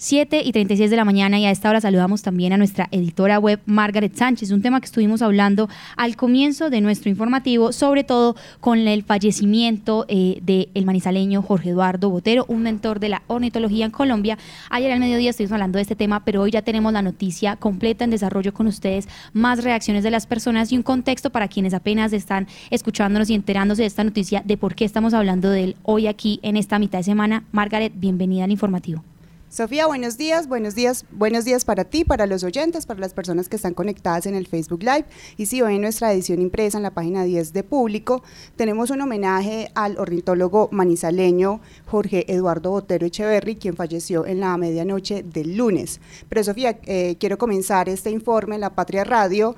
7 y 36 de la mañana y a esta hora saludamos también a nuestra editora web Margaret Sánchez, un tema que estuvimos hablando al comienzo de nuestro informativo, sobre todo con el fallecimiento eh, del manizaleño Jorge Eduardo Botero, un mentor de la ornitología en Colombia. Ayer al mediodía estuvimos hablando de este tema, pero hoy ya tenemos la noticia completa en desarrollo con ustedes, más reacciones de las personas y un contexto para quienes apenas están escuchándonos y enterándose de esta noticia de por qué estamos hablando de él hoy aquí en esta mitad de semana. Margaret, bienvenida al informativo. Sofía, buenos días, buenos días, buenos días para ti, para los oyentes, para las personas que están conectadas en el Facebook Live. Y sí, hoy en nuestra edición impresa en la página 10 de Público tenemos un homenaje al ornitólogo manizaleño Jorge Eduardo Botero Echeverry, quien falleció en la medianoche del lunes. Pero Sofía, eh, quiero comenzar este informe en la Patria Radio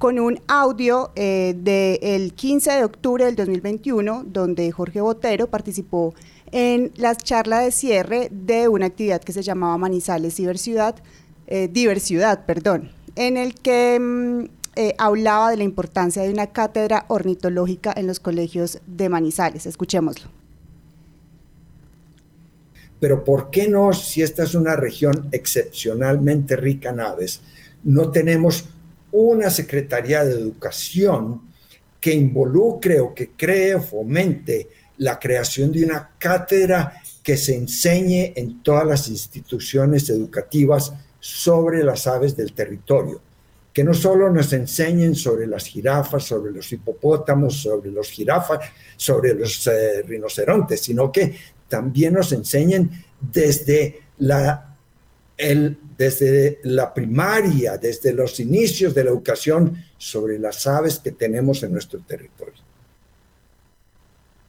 con un audio eh, del 15 de octubre del 2021, donde Jorge Botero participó en la charla de cierre de una actividad que se llamaba Manizales Ciberciudad, eh, Diversidad, perdón, en el que mm, eh, hablaba de la importancia de una cátedra ornitológica en los colegios de Manizales. Escuchémoslo. Pero ¿por qué no, si esta es una región excepcionalmente rica en aves, no tenemos una Secretaría de Educación que involucre o que cree o fomente la creación de una cátedra que se enseñe en todas las instituciones educativas sobre las aves del territorio, que no solo nos enseñen sobre las jirafas, sobre los hipopótamos, sobre los jirafas, sobre los eh, rinocerontes, sino que también nos enseñen desde la, desde la primaria, desde los inicios de la educación sobre las aves que tenemos en nuestro territorio.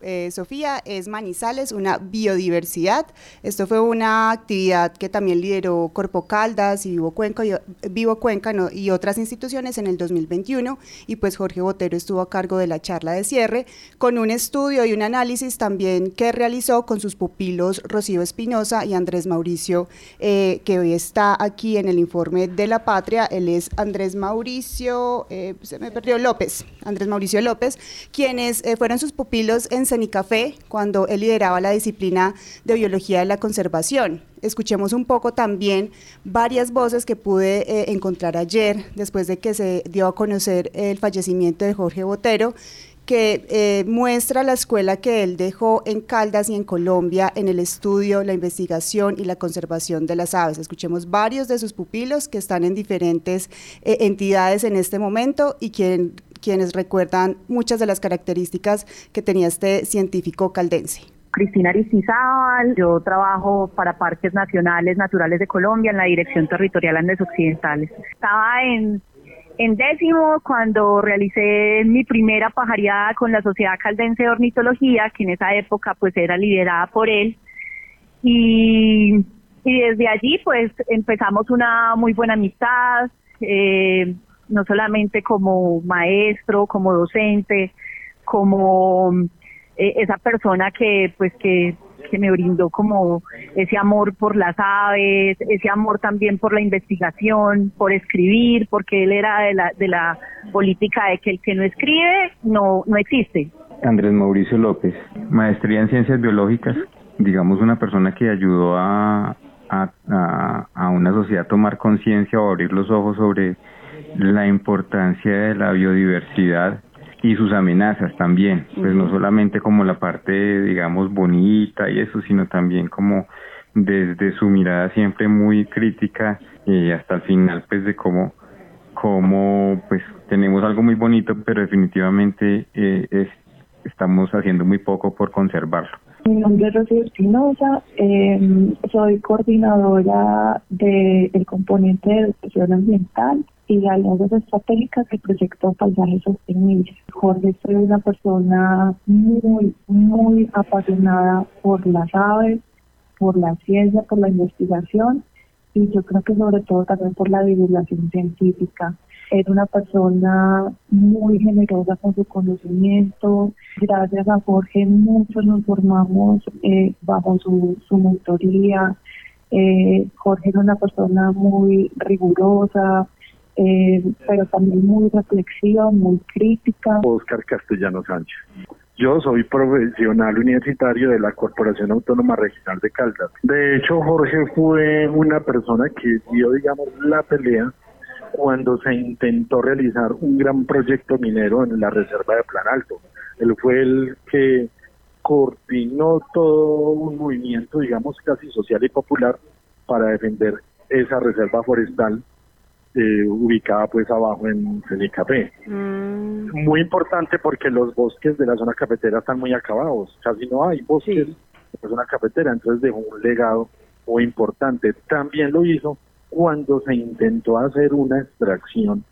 Eh, Sofía, es Manizales, una biodiversidad. Esto fue una actividad que también lideró Corpo Caldas y Vivo Cuenca, y, y otras instituciones en el 2021 y pues Jorge Botero estuvo a cargo de la charla de cierre con un estudio y un análisis también que realizó con sus pupilos Rocío Espinosa y Andrés Mauricio, eh, que hoy está aquí en el informe de la patria. Él es Andrés Mauricio, eh, se me perdió López, Andrés Mauricio López, quienes fueron sus pupilos en Café cuando él lideraba la disciplina de biología de la conservación. Escuchemos un poco también varias voces que pude eh, encontrar ayer después de que se dio a conocer el fallecimiento de Jorge Botero que eh, muestra la escuela que él dejó en Caldas y en Colombia en el estudio, la investigación y la conservación de las aves. Escuchemos varios de sus pupilos que están en diferentes eh, entidades en este momento y quien quienes recuerdan muchas de las características que tenía este científico caldense. Cristina Aristizábal, yo trabajo para Parques Nacionales Naturales de Colombia en la Dirección Territorial Andes Occidentales. Estaba en, en décimo cuando realicé mi primera pajareada con la Sociedad Caldense de Ornitología, que en esa época pues era liderada por él. Y, y desde allí pues empezamos una muy buena amistad. Eh, no solamente como maestro, como docente, como eh, esa persona que pues que, que me brindó como ese amor por las aves, ese amor también por la investigación, por escribir, porque él era de la, de la política de que el que no escribe no, no existe. Andrés Mauricio López, maestría en ciencias biológicas, digamos una persona que ayudó a, a, a una sociedad a tomar conciencia o abrir los ojos sobre la importancia de la biodiversidad y sus amenazas también, pues no solamente como la parte, digamos, bonita y eso, sino también como desde su mirada siempre muy crítica y hasta el final, pues de cómo, cómo pues tenemos algo muy bonito, pero definitivamente eh, estamos haciendo muy poco por conservarlo. Mi nombre es Rocío Espinosa, em, soy coordinadora del componente de educación ambiental y alianzas estratégicas del proyecto Paisaje Sostenible. Jorge soy una persona muy, muy apasionada por las aves, por la ciencia, por la investigación y yo creo que sobre todo también por la divulgación científica. Era una persona muy generosa con su conocimiento. Gracias a Jorge muchos nos formamos eh, bajo su, su mentoría. Eh, Jorge era una persona muy rigurosa, eh, pero también muy reflexiva, muy crítica. Oscar Castellano Sánchez. Yo soy profesional universitario de la Corporación Autónoma Regional de Caldas. De hecho, Jorge fue una persona que dio, digamos, la pelea cuando se intentó realizar un gran proyecto minero en la reserva de Plan Alto. Él fue el que coordinó todo un movimiento, digamos, casi social y popular para defender esa reserva forestal eh, ubicada pues abajo en Cenicafé. Mm. Muy importante porque los bosques de la zona cafetera están muy acabados, casi no hay bosques de la zona cafetera, entonces dejó un legado muy importante. También lo hizo cuando se intentó hacer una extracción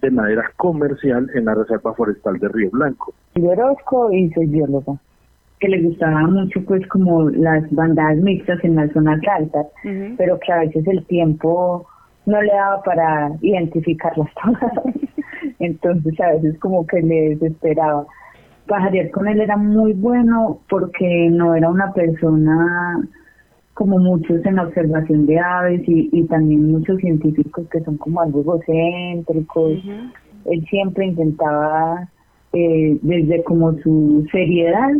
de madera comercial en la Reserva Forestal de Río Blanco. Yo Orozco y soy bióloga, que le gustaba mucho pues como las bandadas mixtas en las zonas altas, pero que a veces el tiempo no le daba para identificarlas todas. Entonces a veces como que le desesperaba. Pajarear con él era muy bueno porque no era una persona como muchos en la observación de aves y, también muchos científicos que son como algo egocéntricos. Él siempre intentaba, eh, desde como su seriedad,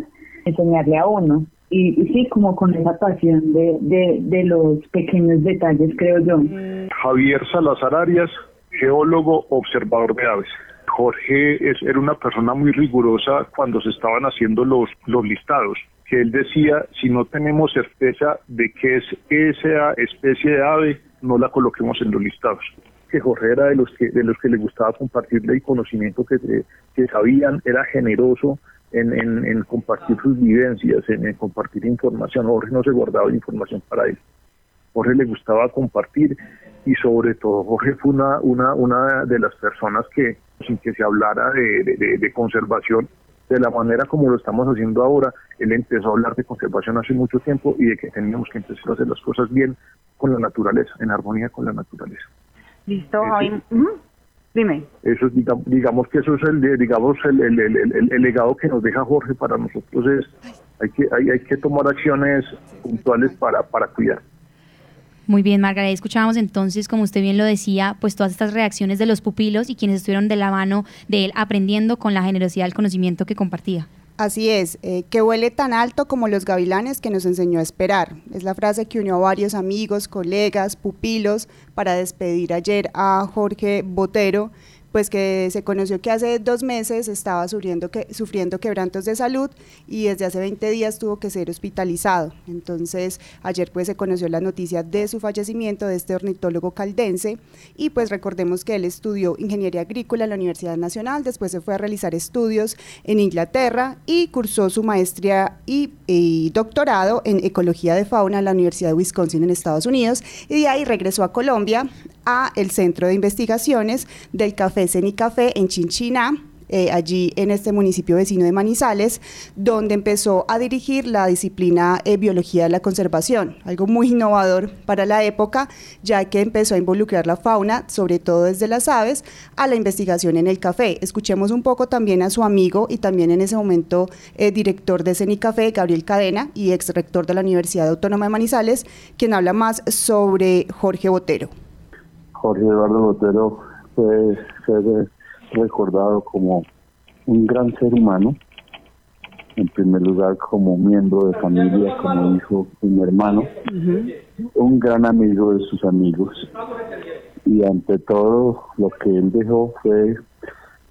enseñarle a uno. Y, sí, como con esa pasión de, de, los pequeños detalles, creo yo. Javier Salazar Arias, geólogo, observador de aves. Jorge es, era una persona muy rigurosa cuando se estaban haciendo los, los listados que él decía, si no tenemos certeza de que es esa especie de ave, no la coloquemos en los listados. Que Jorge era de los que, de los que le gustaba compartirle el conocimiento que, que sabían, era generoso en, en, compartir sus vivencias, en, compartir información. Jorge no se guardaba información para él. Jorge le gustaba compartir y sobre todo Jorge fue una, una, una de las personas que, sin que se hablara de, de conservación, de la manera como lo estamos haciendo ahora. Él empezó a hablar de conservación hace mucho tiempo y de que teníamos que empezar a hacer las cosas bien con la naturaleza, en armonía con la naturaleza. Listo, Dime. Eso digamos, digamos, que eso es el digamos el, el, el, el, legado que nos deja Jorge para nosotros es hay que hay, hay que tomar acciones puntuales para para cuidar. Muy bien, Margarita. Escuchábamos entonces, como usted bien lo decía, pues todas estas reacciones de los pupilos y quienes estuvieron de la mano de él aprendiendo con la generosidad del conocimiento que compartía. Así es, eh, que huele tan alto como los gavilanes que nos enseñó a esperar. Es la frase que unió a varios amigos, colegas, pupilos para despedir ayer a Jorge Botero, pues que se conoció que hace dos meses estaba sufriendo, que, sufriendo quebrantos de salud y desde hace 20 días tuvo que ser hospitalizado. Entonces, ayer pues se conoció la noticia de su fallecimiento de este ornitólogo caldense y pues recordemos que él estudió ingeniería agrícola en la Universidad Nacional, después se fue a realizar estudios en Inglaterra y cursó su maestría y, y doctorado en ecología de fauna en la Universidad de Wisconsin en Estados Unidos y de ahí regresó a Colombia a el Centro de Investigaciones del Café Cenicafé en Chinchina, eh, allí en este municipio vecino de Manizales, donde empezó a dirigir la disciplina eh, Biología de la Conservación, algo muy innovador para la época, ya que empezó a involucrar la fauna, sobre todo desde las aves, a la investigación en el café. Escuchemos un poco también a su amigo y también en ese momento eh, director de Cenicafé, Gabriel Cadena, y ex rector de la Universidad Autónoma de Manizales, quien habla más sobre Jorge Botero. Jorge Eduardo Botero puede ser recordado como un gran ser humano, en primer lugar como miembro de familia, como hijo, un hermano, un gran amigo de sus amigos y ante todo lo que él dejó fue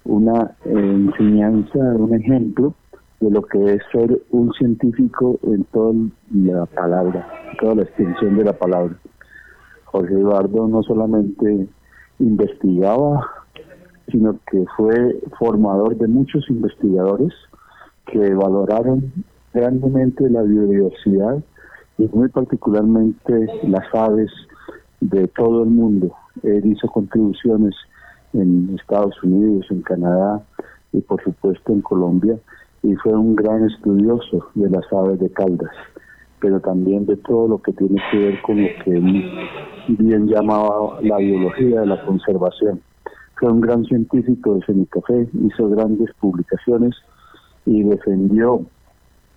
una enseñanza, un ejemplo de lo que es ser un científico en toda la palabra, toda la extensión de la palabra. Jorge Eduardo no solamente investigaba, sino que fue formador de muchos investigadores que valoraron grandemente la biodiversidad y muy particularmente las aves de todo el mundo. Él hizo contribuciones en Estados Unidos, en Canadá y por supuesto en Colombia y fue un gran estudioso de las aves de Caldas pero también de todo lo que tiene que ver con lo que bien llamaba la biología de la conservación. Fue un gran científico de Semicafé, hizo grandes publicaciones y defendió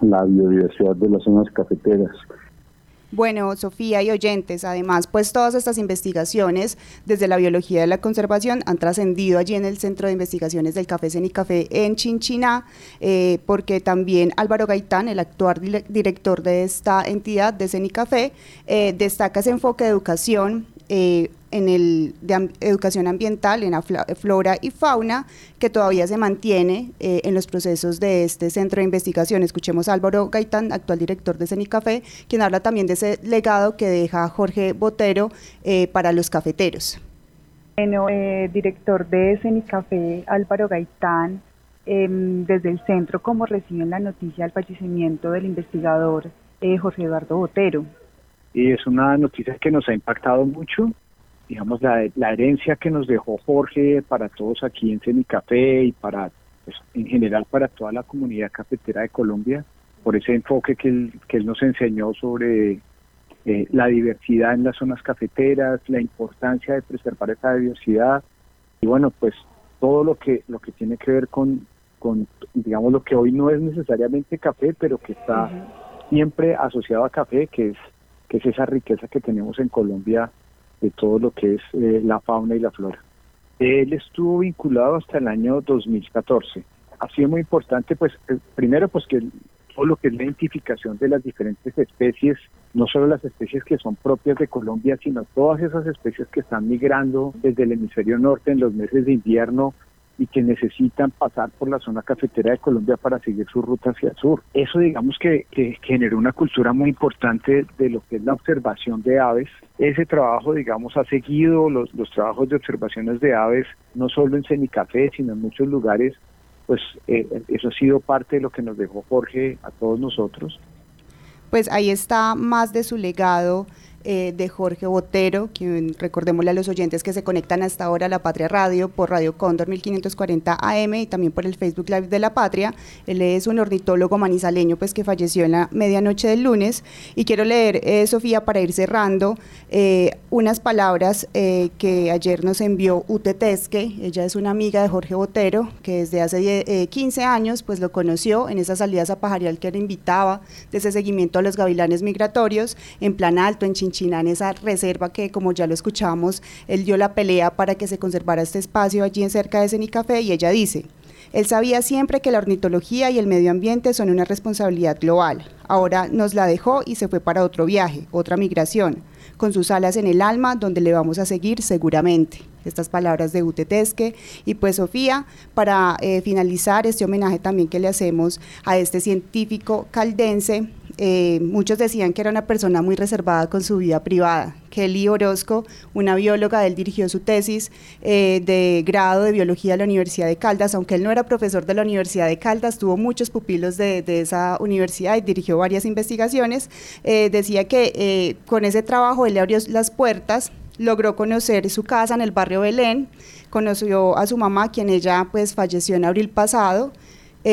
la biodiversidad de las zonas cafeteras. Bueno, Sofía y oyentes, además, pues todas estas investigaciones desde la biología de la conservación han trascendido allí en el Centro de Investigaciones del Café Cenicafé en Chinchiná, eh, porque también Álvaro Gaitán, el actual director de esta entidad de Cenicafé, eh, destaca ese enfoque de educación eh, en el de educación ambiental, en la flora y fauna, que todavía se mantiene eh, en los procesos de este centro de investigación. Escuchemos a Álvaro Gaitán, actual director de Cenicafé, quien habla también de ese legado que deja Jorge Botero eh, para los cafeteros. Bueno, director de Cenicafé, Álvaro Gaitán, em, desde el centro, ¿cómo reciben la noticia del fallecimiento del investigador Jorge Eduardo Botero? y es una noticia que nos ha impactado mucho. Digamos, la, la herencia que nos dejó Jorge para todos aquí en Cenicafé y para, pues, en general, para toda la comunidad cafetera de Colombia, por ese enfoque que él, que él nos enseñó sobre eh, la diversidad en las zonas cafeteras, la importancia de preservar esa diversidad. Y bueno, pues todo lo que lo que tiene que ver con, con digamos lo que hoy no es necesariamente café, pero que está siempre asociado a café, que es que es esa riqueza que tenemos en Colombia de todo lo que es eh, la fauna y la flora. Él estuvo vinculado hasta el año 2014. Ha sido muy importante, pues, eh, primero, pues que todo lo que es la identificación de las diferentes especies, no solo las especies que son propias de Colombia, sino todas esas especies que están migrando desde el hemisferio norte en los meses de invierno y que necesitan pasar por la zona cafetera de Colombia para seguir su ruta hacia el sur. Eso digamos que, generó una cultura muy importante de lo que es la observación de aves. Ese trabajo digamos ha seguido los, los trabajos de observaciones de aves no solo en Cenicafé sino en muchos lugares pues eh, eso ha sido parte de lo que nos dejó Jorge a todos nosotros. Pues ahí está más de su legado eh, de Jorge Botero, quien recordémosle a los oyentes que se conectan hasta ahora a La Patria Radio por Radio Cóndor 1540 AM y también por el Facebook Live de La Patria. Él es un ornitólogo manizaleño pues que falleció en la medianoche del lunes y quiero leer, eh, Sofía, para ir cerrando, eh, unas palabras que ayer nos envió Ute Tesque, ella es una amiga de Jorge Botero que desde hace 15 años pues lo conoció en esas salidas a Pajarial que le invitaba de ese seguimiento a los gavilanes migratorios en Plan Alto, en Chinchilla China en esa reserva que, como ya lo escuchamos, él dio la pelea para que se conservara este espacio allí en cerca de Cenicafé y ella dice, él sabía siempre que la ornitología y el medio ambiente son una responsabilidad global. Ahora nos la dejó y se fue para otro viaje, otra migración, con sus alas en el alma, donde le vamos a seguir seguramente. Estas palabras de Utetesque. Y pues Sofía, para eh, finalizar este homenaje también que le hacemos a este científico caldense, eh, muchos decían que era una persona muy reservada con su vida privada. Kelly Orozco, una bióloga, él dirigió su tesis eh, de grado de biología en la Universidad de Caldas, aunque él no era profesor de la Universidad de Caldas, tuvo muchos pupilos de, esa universidad y dirigió varias investigaciones. Eh, decía que con ese trabajo él le abrió las puertas logró conocer su casa en el barrio Belén, conoció a su mamá, quien ella pues falleció en abril pasado,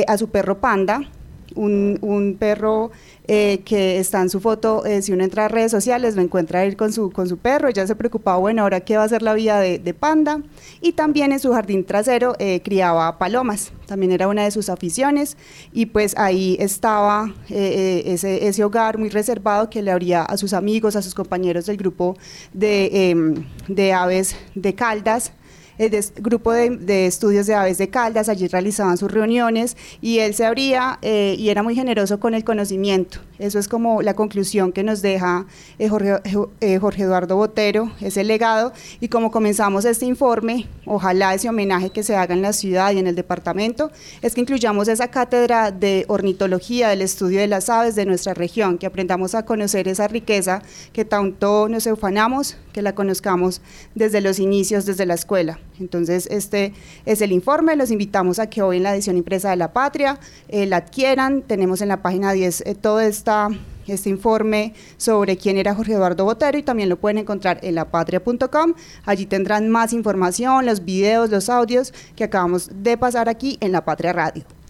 a su perro Panda, un, perro eh, que está en su foto, eh, si uno entra a redes sociales, lo encuentra ir con su, con su perro, ya se preocupaba, bueno, ahora qué va a ser la vida de, Panda, y también en su jardín trasero eh, criaba palomas, también era una de sus aficiones, y pues ahí estaba ese, ese hogar muy reservado que le abría a sus amigos, a sus compañeros del grupo de, em, de aves de Caldas, el grupo de, estudios de aves de Caldas, allí realizaban sus reuniones y él se abría eh, y era muy generoso con el conocimiento. Eso es como la conclusión que nos deja eh, Jorge, eh, Jorge, Eduardo Botero, ese legado. Y como comenzamos este informe, ojalá ese homenaje que se haga en la ciudad y en el departamento, es que incluyamos esa cátedra de ornitología, del estudio de las aves de nuestra región, que aprendamos a conocer esa riqueza que tanto nos ufanamos, que la conozcamos desde los inicios, desde la escuela. Entonces, este es el informe. Los invitamos a que hoy en la edición impresa de La Patria eh, la adquieran. Tenemos en la página 10 eh, todo este informe sobre quién era Jorge Eduardo Botero y también lo pueden encontrar en lapatria.com. Allí tendrán más información, los videos, los audios que acabamos de pasar aquí en La Patria Radio.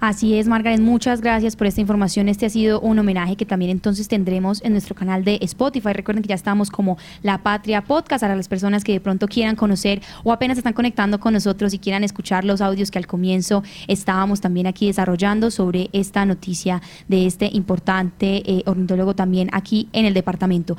Así es, Margaret, muchas gracias por esta información. Este ha sido un homenaje que también entonces tendremos en nuestro canal de Spotify. Recuerden que ya estamos como La Patria Podcast para las personas que de pronto quieran conocer o apenas están conectando con nosotros y quieran escuchar los audios que al comienzo estábamos también aquí desarrollando sobre esta noticia de este importante eh, ornitólogo también aquí en el departamento.